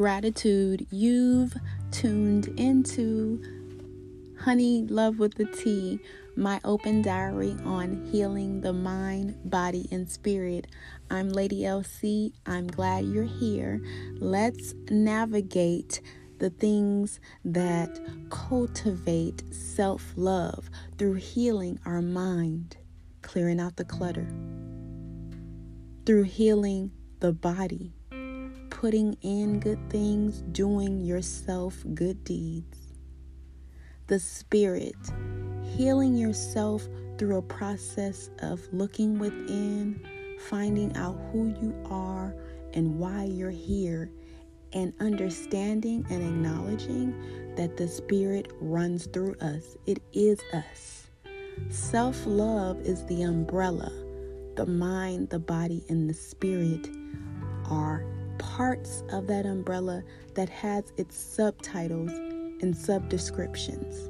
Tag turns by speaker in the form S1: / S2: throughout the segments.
S1: gratitude. You've tuned into Honey Love with the Tea, my open diary on healing the mind, body, and spirit. I'm Lady LC. I'm glad you're here. Let's navigate the things that cultivate self love through healing our mind, clearing out the clutter, through healing the body, putting in good things, doing yourself good deeds, the spirit, healing yourself through a process of looking within, finding out who you are and why you're here and understanding and acknowledging that the Spirit runs through us. It is us. Self love is the umbrella. The mind, the body, and the spirit are parts of that umbrella that has its subtitles and subdescriptions.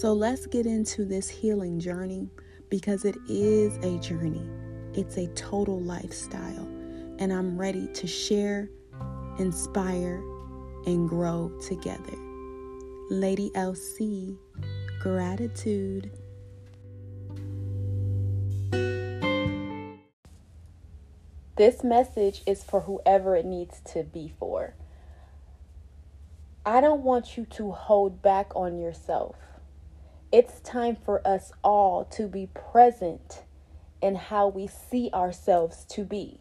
S1: So let's get into this healing journey because it is a journey, it's a total lifestyle. And I'm ready to share inspire, and grow together. Lady LC, gratitude. This message is for whoever it needs to be for. I don't want you to hold back on yourself. It's time for us all to be present in how we see ourselves to be.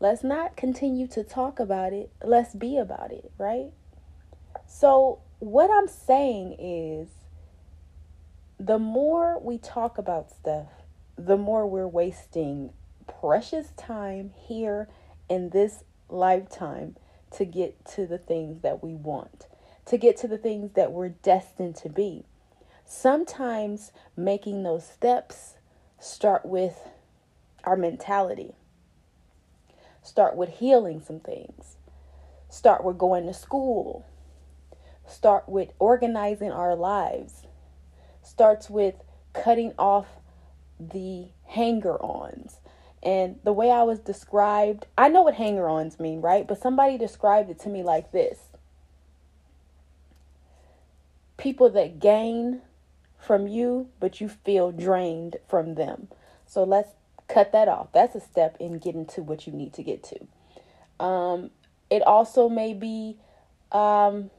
S1: Let's not continue to talk about it. Let's be about it, right? So, what I'm saying is the more we talk about stuff, the more we're wasting precious time here in this lifetime to get to the things that we want, to get to the things that we're destined to be. Sometimes making those steps start with our mentality. Start with healing some things. Start with going to school. Start with organizing our lives. Starts with cutting off the hanger ons. And the way I was described, I know what hanger ons mean, right? But somebody described it to me like this people that gain from you, but you feel drained from them. So let's cut that off. That's a step in getting to what you need to get to. Um, it also may be um,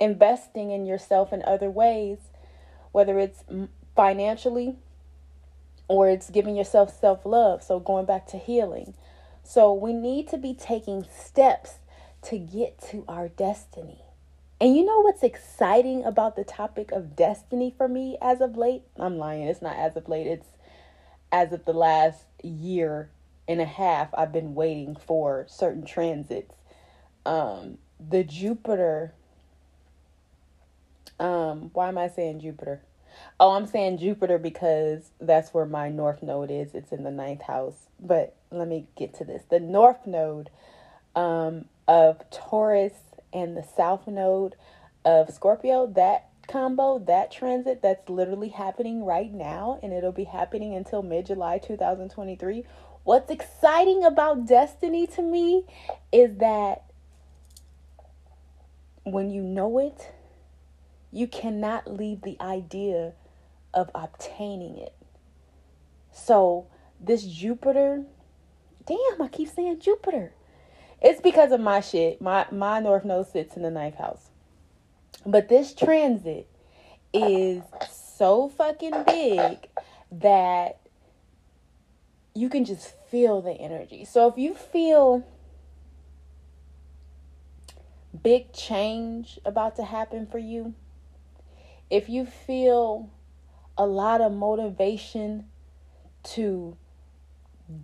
S1: investing in yourself in other ways, whether it's financially or it's giving yourself self love. So, going back to healing. So, we need to be taking steps to get to our destiny. And you know what's exciting about the topic of destiny for me as of late? I'm lying, it's not as of late, it's as of the last year and a half, I've been waiting for certain transits. Um, the Jupiter, um, why am I saying Jupiter? Oh, I'm saying Jupiter because that's where my north node is. It's in the ninth house. But let me get to this. The north node um, of Taurus and the south node of Scorpio, that combo, that transit that's literally happening right now, and it'll be happening until mid July 2023. What's exciting about destiny to me is that when you know it, you cannot leave the idea of obtaining it. So, this Jupiter, damn, I keep saying Jupiter. It's because of my shit. My my North Node sits in the ninth house. But this transit is so fucking big that you can just feel the energy. So if you feel big change about to happen for you, if you feel a lot of motivation to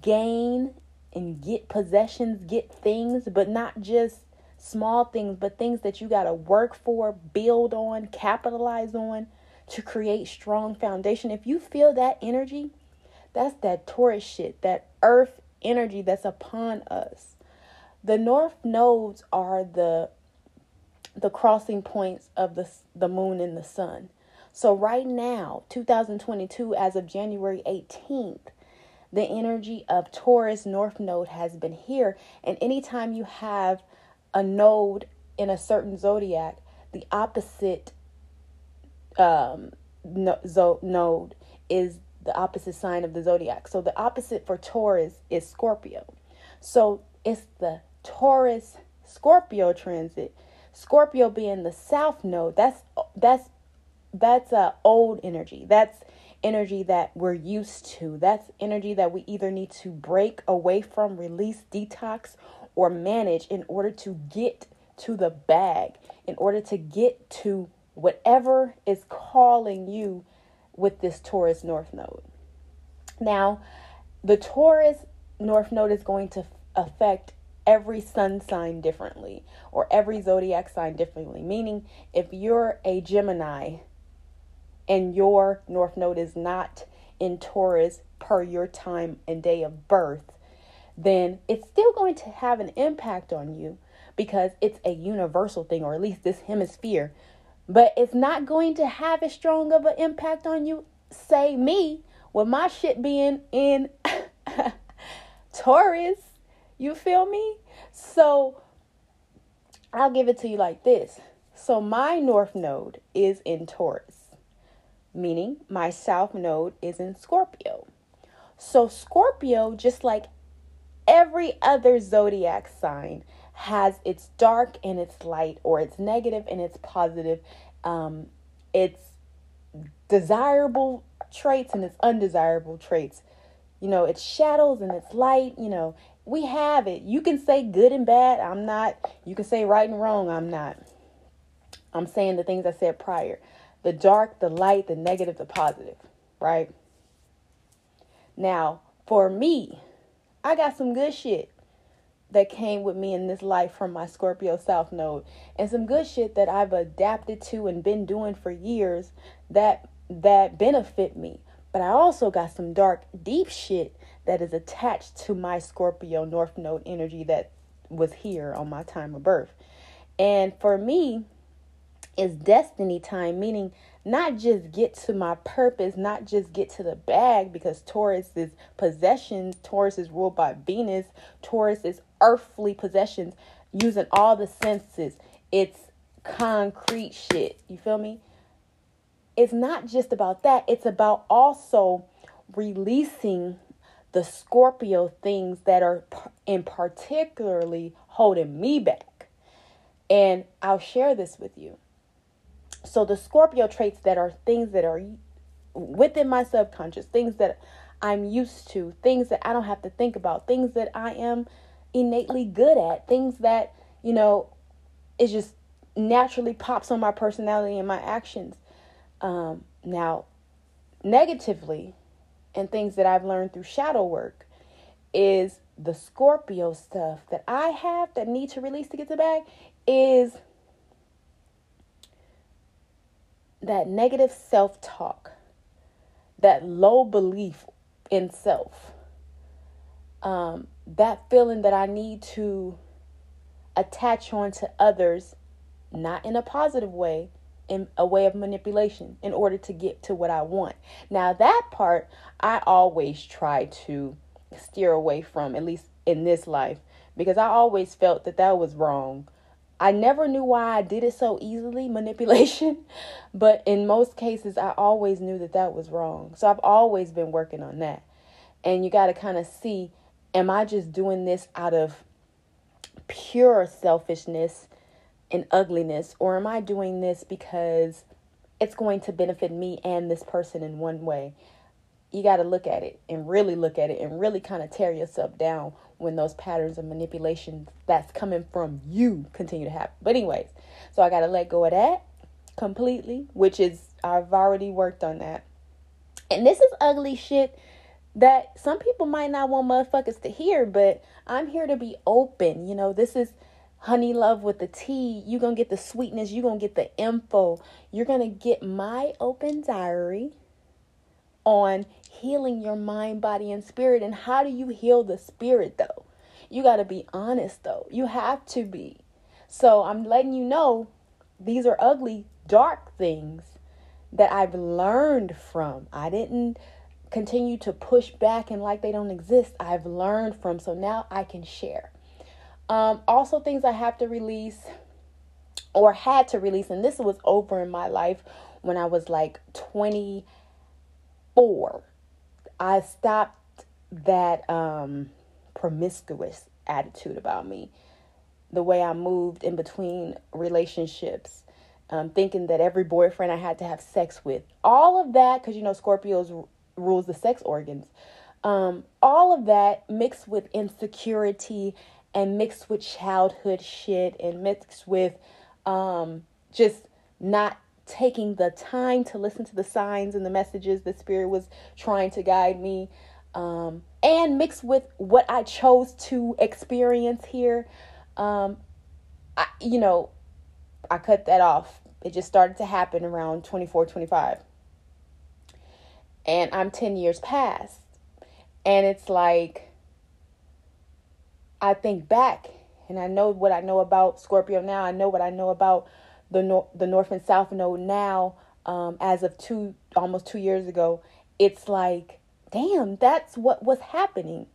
S1: gain and get possessions, get things, but not just small things, but things that you got to work for, build on, capitalize on to create strong foundation. If you feel that energy, that's that Taurus shit, that earth energy that's upon us. The north nodes are the the crossing points of the the moon and the sun. So right now, 2022 as of January 18th, the energy of Taurus North Node has been here. And anytime you have a node in a certain zodiac, the opposite um, no, zo- node is the opposite sign of the zodiac. So the opposite for Taurus is Scorpio. So it's the Taurus Scorpio transit. Scorpio being the south node. That's that's that's a old energy. That's energy that we're used to. That's energy that we either need to break away from, release, detox, or manage in order to get to the bag, in order to get to whatever is calling you with this Taurus North Node. Now, the Taurus North Node is going to affect every sun sign differently or every zodiac sign differently. Meaning, if you're a Gemini and your North Node is not in Taurus per your time and day of birth, then it's still going to have an impact on you because it's a universal thing, or at least this hemisphere. But it's not going to have as strong of an impact on you, say me, with my shit being in Taurus. You feel me? So I'll give it to you like this. So my north node is in Taurus, meaning my south node is in Scorpio. So Scorpio, just like every other zodiac sign, has its dark and its light, or its negative and its positive, um, its desirable traits and its undesirable traits. You know, it's shadows and it's light, you know, we have it. You can say good and bad. I'm not. You can say right and wrong. I'm not. I'm saying the things I said prior the dark, the light, the negative, the positive, right? Now, for me, I got some good shit that came with me in this life from my Scorpio South Node, and some good shit that I've adapted to and been doing for years that that benefit me. But I also got some dark, deep shit that is attached to my Scorpio North Node energy that was here on my time of birth. And for me, it's destiny time, meaning not just get to my purpose, not just get to the bag, because Taurus is possessions, Taurus is ruled by Venus, Taurus is earthly possessions, using all the senses. It's concrete shit. You feel me? It's not just about that, it's about also releasing the Scorpio things that are in particularly holding me back. And I'll share this with you. So, the Scorpio traits that are things that are within my subconscious, things that I'm used to, things that I don't have to think about, things that I am innately good at, things that, you know, it just naturally pops on my personality and my actions. Um, now, negatively, and things that I've learned through shadow work is the Scorpio stuff that I have that need to release to get the bag is that negative self talk, that low belief in self, um, that feeling that I need to attach on to others, not in a positive way, in a way of manipulation in order to get to what I want. Now, that part I always try to steer away from, at least in this life, because I always felt that that was wrong. I never knew why I did it so easily, manipulation, but in most cases, I always knew that that was wrong. So I've always been working on that. And you got to kind of see am I just doing this out of pure selfishness and ugliness, or am I doing this because it's going to benefit me and this person in one way? You got to look at it and really look at it and really kind of tear yourself down when those patterns of manipulation that's coming from you continue to happen. But, anyways, so I got to let go of that completely, which is, I've already worked on that. And this is ugly shit that some people might not want motherfuckers to hear, but I'm here to be open. You know, this is honey love with the tea you're gonna get the sweetness you're gonna get the info you're gonna get my open diary on healing your mind body and spirit. And how do you heal the spirit though? You got to be honest though. You have to be. So i'm letting you know these are ugly dark things that i've learned from. I didn't continue to push back and like they don't exist, I've learned from. So now I can share. Um, also, things I have to release or had to release, and this was over in my life when I was like 24. I stopped that um, promiscuous attitude about me, the way I moved in between relationships. Um, thinking that every boyfriend I had to have sex with, all of that, because you know Scorpios rules the sex organs. Um, all of that mixed with insecurity and mixed with childhood shit and mixed with um, just not taking the time to listen to the signs and the messages the spirit was trying to guide me um, and mixed with what i chose to experience here um, I, you know i cut that off it just started to happen around 24 25 and I'm 10 years past. And it's like, I think back and I know what I know about Scorpio now. I know what I know about the nor- the North and South Node now. Um, as of two almost two years ago, it's like, damn, that's what was happening.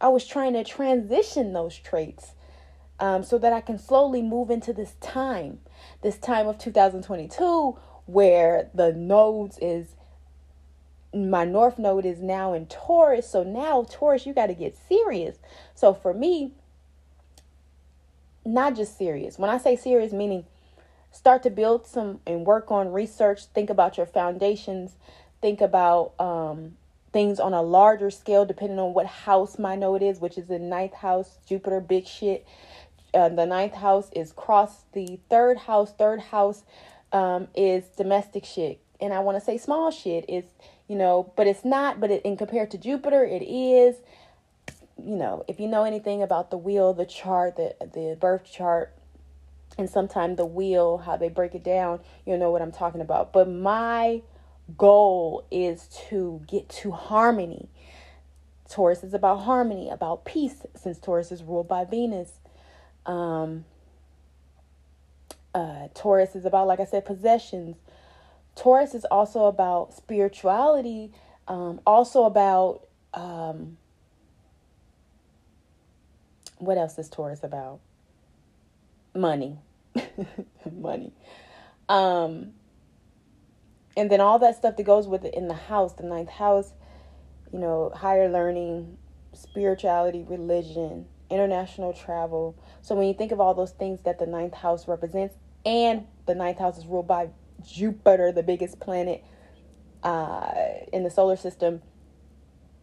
S1: I was trying to transition those traits um, so that I can slowly move into this time, this time of 2022, where the nodes is my north node is now in Taurus. So now, Taurus, you got to get serious. So for me, not just serious. When I say serious, meaning start to build some and work on research, think about your foundations, think about um, things on a larger scale, depending on what house my node is, which is the ninth house, Jupiter, big shit. Uh, the ninth house is cross the third house. Third house um, is domestic shit. And I want to say small shit is you know, but it's not, but it, in compared to Jupiter, it is. You know, if you know anything about the wheel, the chart, the the birth chart, and sometimes the wheel, how they break it down, you'll know what I'm talking about. But my goal is to get to harmony. Taurus is about harmony, about peace, since Taurus is ruled by Venus. Um, uh, Taurus is about, like I said, possessions. Taurus is also about spirituality, um, also about um, what else is Taurus about? Money. Money. Um, and then all that stuff that goes with it in the house, the ninth house, you know, higher learning, spirituality, religion, international travel. So when you think of all those things that the ninth house represents, and the ninth house is ruled by Jupiter, the biggest planet uh, in the solar system,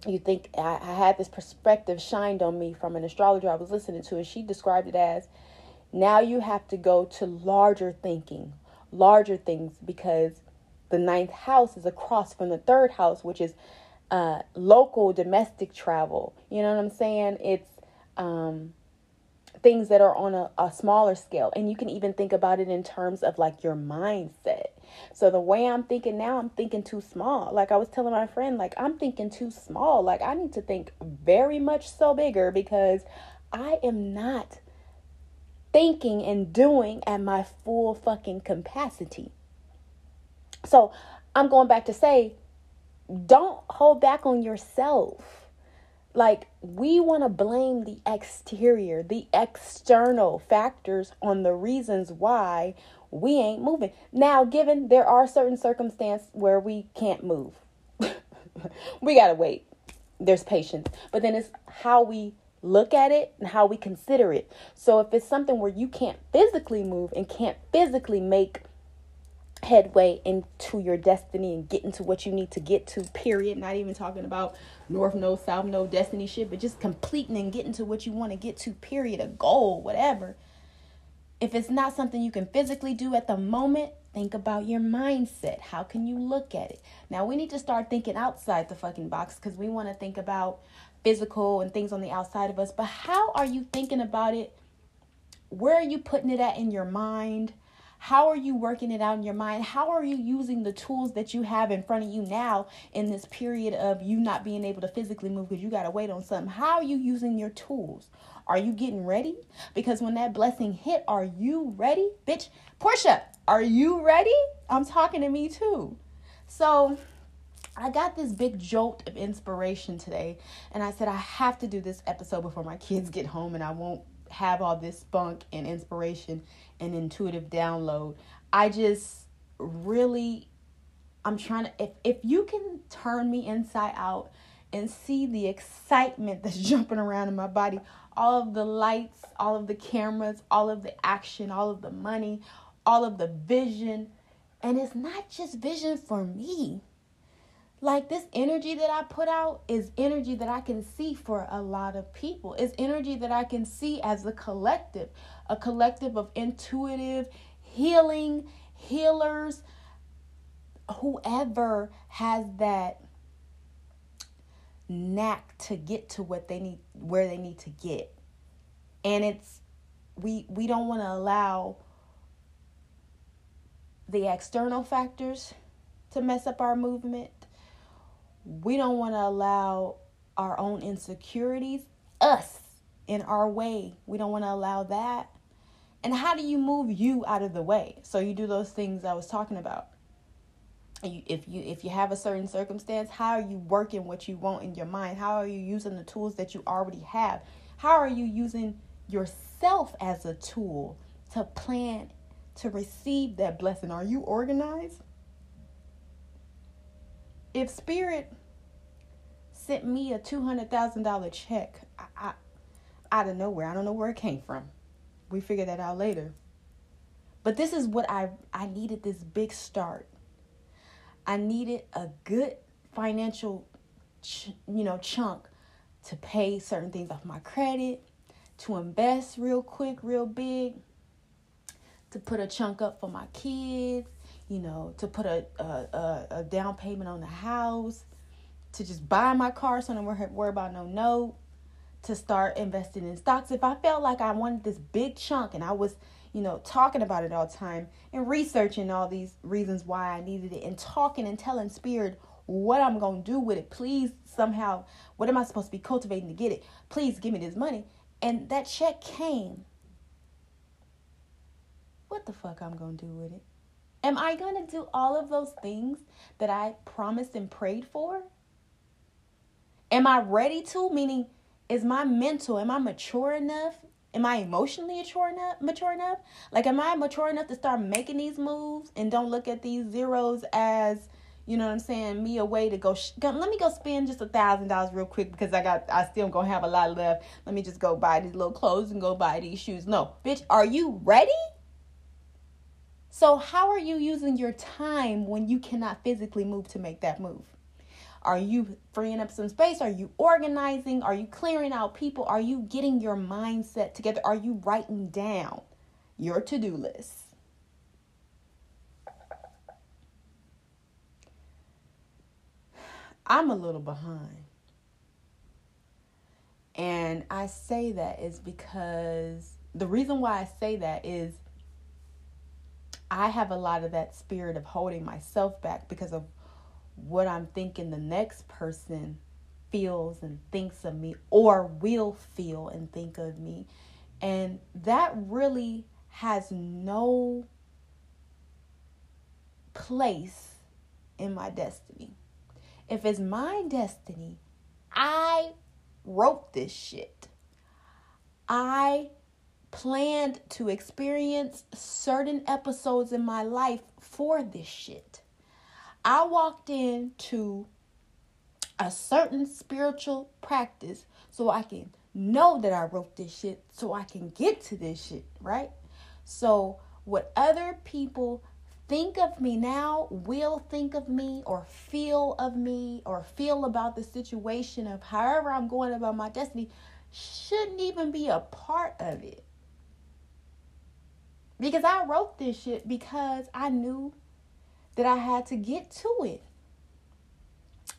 S1: you think I, I, had this perspective shined on me from an astrologer I was listening to, and she described it as now you have to go to larger thinking, larger things, because the ninth house is across from the third house, which is uh, local domestic travel. You know what I'm saying? It's um, things that are on a, a smaller scale. And you can even think about it in terms of like your mindset. So the way I'm thinking now, I'm thinking too small. Like I was telling my friend, like I'm thinking too small. Like I need to think very much so bigger because I am not thinking and doing at my full fucking capacity. So I'm going back to say, don't hold back on yourself like we want to blame the exterior, the external factors on the reasons why we ain't moving. Now, given there are certain circumstances where we can't move, we got to wait. There's patience. But then it's how we look at it and how we consider it. So if it's something where you can't physically move and can't physically make headway into your destiny and get into what you need to get to, period. Not even talking about North Node, South Node, destiny shit, but just completing and getting to what you want to get to, period, a goal, whatever. If it's not something you can physically do at the moment, think about your mindset. How can you look at it? Now, we need to start thinking outside the fucking box because we want to think about physical and things on the outside of us. But how are you thinking about it? Where are you putting it at in your mind? How are you working it out in your mind? How are you using the tools that you have in front of you now in this period of you not being able to physically move because you got to wait on something? How are you using your tools? Are you getting ready? Because when that blessing hit, are you ready? Bitch, Portia, are you ready? I'm talking to me too. So I got this big jolt of inspiration today, and I said I have to do this episode before my kids get home, and I won't have all this spunk and inspiration and intuitive download. I just really, I'm trying to, if, if you can turn me inside out and see the excitement that's jumping around in my body, all of the lights, all of the cameras, all of the action, all of the money, all of the vision. And it's not just vision for me like this energy that I put out is energy that I can see for a lot of people. It's energy that I can see as a collective, a collective of intuitive, healing, healers, whoever has that knack to get to what they need where they need to get. And it's we we don't want to allow the external factors to mess up our movement we don't want to allow our own insecurities, us, in our way. We don't want to allow that. And how do you move you out of the way? So you do those things I was talking about. if you if you have a certain circumstance, how are you working what you want in your mind? How are you using the tools that you already have? How are you using yourself as a tool to plan to receive that blessing? Are you organized? If Spirit sent me a two hundred thousand dollar check, I, I, out of nowhere, I don't know where it came from. We figure that out later. But this is what I I needed this big start. I needed a good financial, ch- you know, chunk to pay certain things off my credit, to invest real quick, real big, to put a chunk up for my kids, you know, to put a, a, a, down payment on the house, to just buy my car so I don't worry, about no note, to start investing in stocks. If I felt like I wanted this big chunk and I was, you know, talking about it all the time and researching all these reasons why I needed it and talking and telling spirit what I'm going to do with it. Please, somehow, what am I supposed to be cultivating to get it? Please give me this money. And that check came. What the fuck I'm going to do with it? Am I going to do all of those things that I promised and prayed for? Am I ready to? Meaning, is my mental, am I mature enough? Am I emotionally mature enough? Mature enough? Like, am I mature enough to start making these moves and don't look at these zeros as, you know what I'm saying, me a way to go, sh- let me go spend just a thousand dollars real quick because I got, I still gonna have a lot left. Let me just go buy these little clothes and go buy these shoes. No, bitch, are you ready? So, how are you using your time when you cannot physically move to make that move? Are you freeing up some space? Are you organizing? Are you clearing out people? Are you getting your mindset together? Are you writing down your to do list? I'm a little behind. And I say that is because the reason why I say that is I have a lot of that spirit of holding myself back because of what I'm thinking the next person feels and thinks of me or will feel and think of me. And that really has no place in my destiny. If it's my destiny, I wrote this shit. I planned to experience certain episodes in my life for this shit. I walked into a certain spiritual practice so I can know that I wrote this shit so I can get to this shit, right? So, what other people think of me now, will think of me, or feel of me, or feel about the situation of however I'm going about my destiny, shouldn't even be a part of it. Because I wrote this shit because I knew that I had to get to it.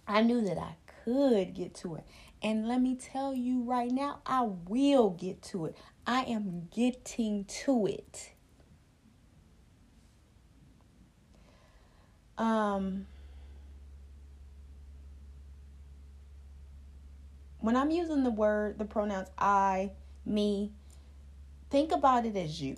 S1: I knew that I could get to it. And let me tell you right now, I will get to it. I am getting to it. Um, when I'm using the word, the pronouns I, me, think about it as you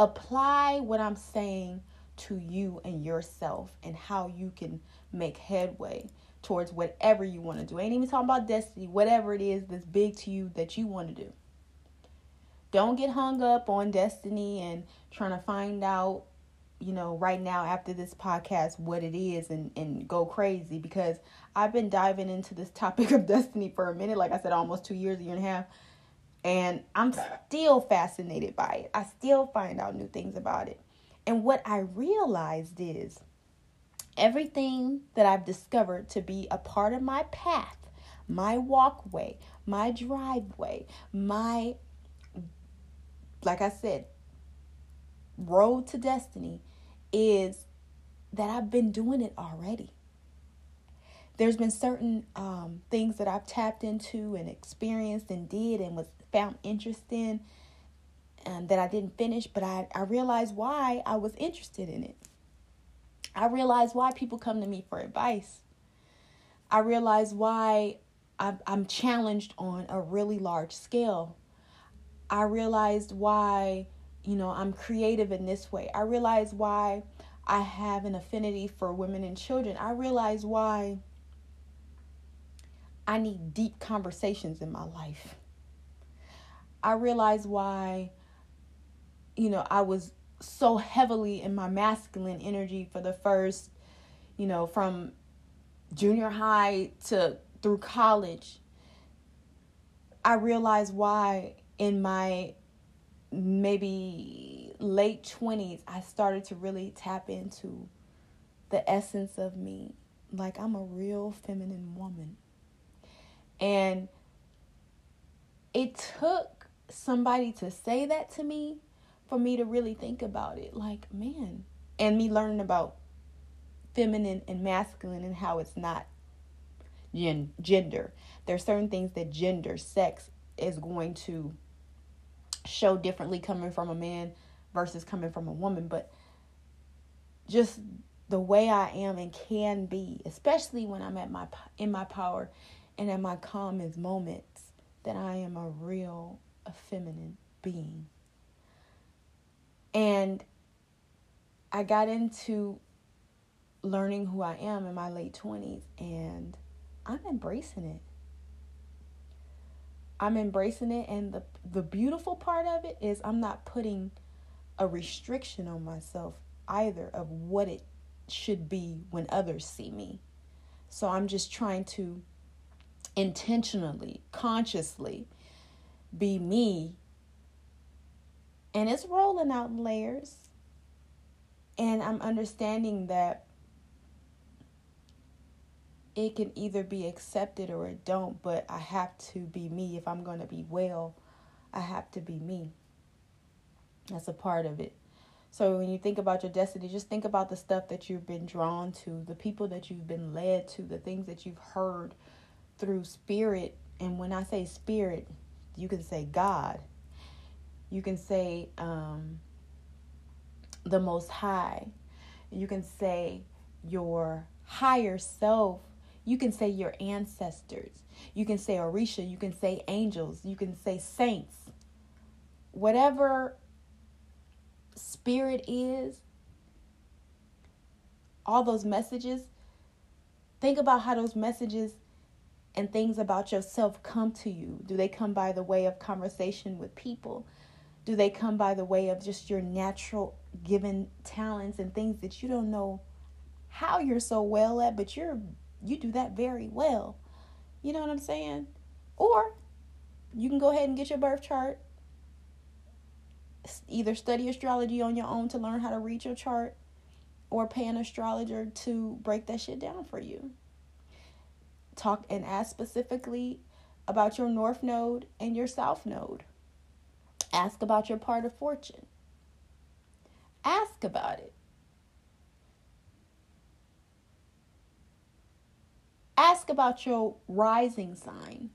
S1: apply what I'm saying to you and yourself and how you can make headway towards whatever you want to do. I ain't even talking about destiny, whatever it is that's big to you that you want to do. Don't get hung up on destiny and trying to find out, you know, right now after this podcast what it is and, and go crazy because I've been diving into this topic of destiny for a minute, like I said, almost two years, a year and a half. And I'm still fascinated by it. I still find out new things about it. And what I realized is everything that I've discovered to be a part of my path, my walkway, my driveway, my, like I said, road to destiny is that I've been doing it already. There's been certain um, things that I've tapped into and experienced and did and was found interest in um, that I didn't finish, but I, I realized why I was interested in it. I realized why people come to me for advice. I realized why I'm, I'm challenged on a really large scale. I realized why, you know, I'm creative in this way. I realized why I have an affinity for women and children. I realized why I need deep conversations in my life. I realized why you know, I was so heavily in my masculine energy for the first, you know, from junior high to through college. I realized why in my maybe late 20s I started to really tap into the essence of me. Like I'm a real feminine woman. And it took somebody to say that to me for me to really think about it. Like, man, and me learning about feminine and masculine and how it's not gen- gender. There are certain things that gender, sex is going to show differently coming from a man versus coming from a woman, but just the way I am and can be, especially when I'm at my in my power and at my calmest moments, that I am a real a feminine being. And I got into learning who I am in my late 20s and I'm embracing it. I'm embracing it and the the beautiful part of it is I'm not putting a restriction on myself either of what it should be when others see me. So I'm just trying to intentionally, consciously be me and it's rolling out layers. And I'm understanding that it can either be accepted or it don't, but I have to be me. If I'm going to be well, I have to be me. That's a part of it. So when you think about your destiny, just think about the stuff that you've been drawn to, the people that you've been led to, the things that you've heard through spirit. And when I say spirit, you can say God. You can say um, the Most High. You can say your higher self. You can say your ancestors. You can say Orisha. You can say angels. You can say saints. Whatever spirit is, all those messages, think about how those messages and things about yourself come to you. Do they come by the way of conversation with people? Do they come by the way of just your natural given talents and things that you don't know how you're so well at, but you're you do that very well. You know what I'm saying? Or you can go ahead and get your birth chart. Either study astrology on your own to learn how to read your chart or pay an astrologer to break that shit down for you. Talk and ask specifically about your north node and your south node. Ask about your part of fortune. Ask about it. Ask about your rising sign.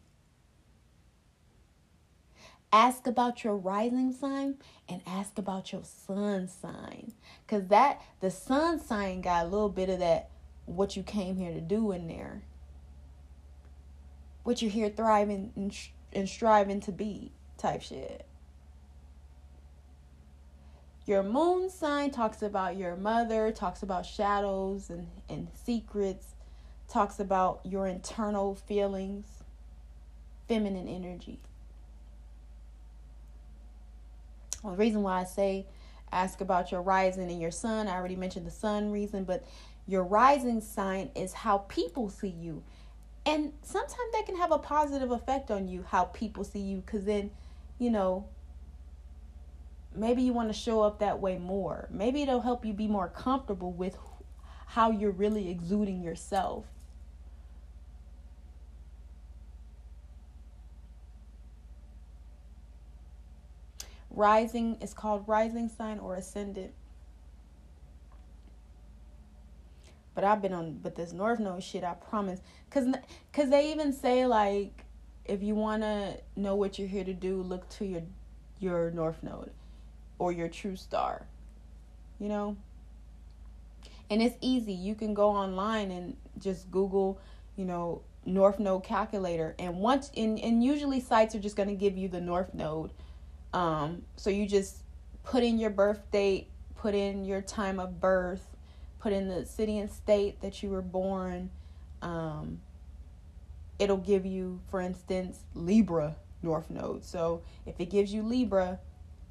S1: Ask about your rising sign and ask about your sun sign. Because that, the sun sign got a little bit of that, what you came here to do in there. What you're here thriving and, and striving to be type shit. Your moon sign talks about your mother, talks about shadows and, and secrets, talks about your internal feelings, feminine energy. Well, the reason why I say ask about your rising and your sun, I already mentioned the sun reason, but your rising sign is how people see you. And sometimes that can have a positive effect on you, how people see you, because then, you know, maybe you want to show up that way more. Maybe it'll help you be more comfortable with how you're really exuding yourself. Rising is called rising sign or ascendant. But I've been on but this North Node shit, I promise. Cause, Cause they even say like if you wanna know what you're here to do, look to your your North Node or your true star. You know? And it's easy. You can go online and just Google, you know, North Node calculator. And once and, and usually sites are just gonna give you the North Node. Um, so you just put in your birth date, put in your time of birth, put in the city and state that you were born. Um, it'll give you, for instance, Libra North Node. So if it gives you Libra,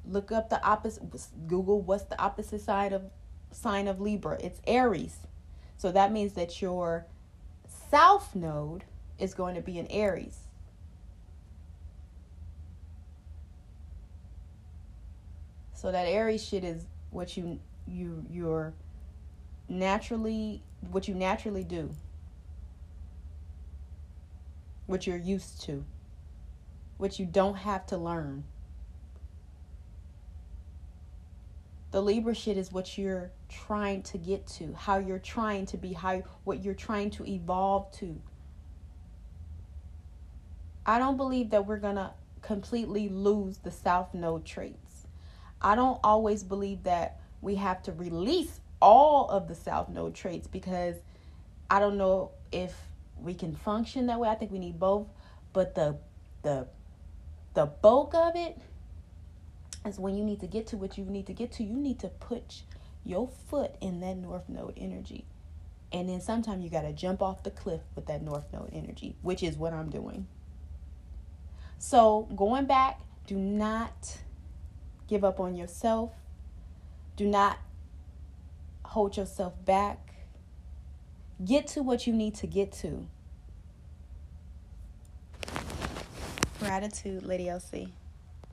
S1: look up the opposite google what's the opposite side of sign of libra it's aries so that means that your south node is going to be in aries so that aries shit is what you you you're naturally what you naturally do what you're used to what you don't have to learn The Libra shit is what you're trying to get to, how you're trying to be, how what you're trying to evolve to. I don't believe that we're to completely lose the South Node traits. I don't always believe that we have to release all of the South Node traits because I don't know if we can function that way. I think we need both, but the the the bulk of it is when you need to get to what you need to get to, you need to put your foot in that north node energy. And then sometimes you got to jump off the cliff with that north node energy, which is what I'm doing. So, going back, do not give up on yourself. Do not hold yourself back. Get to what you need to get to. Gratitude, Lady LC.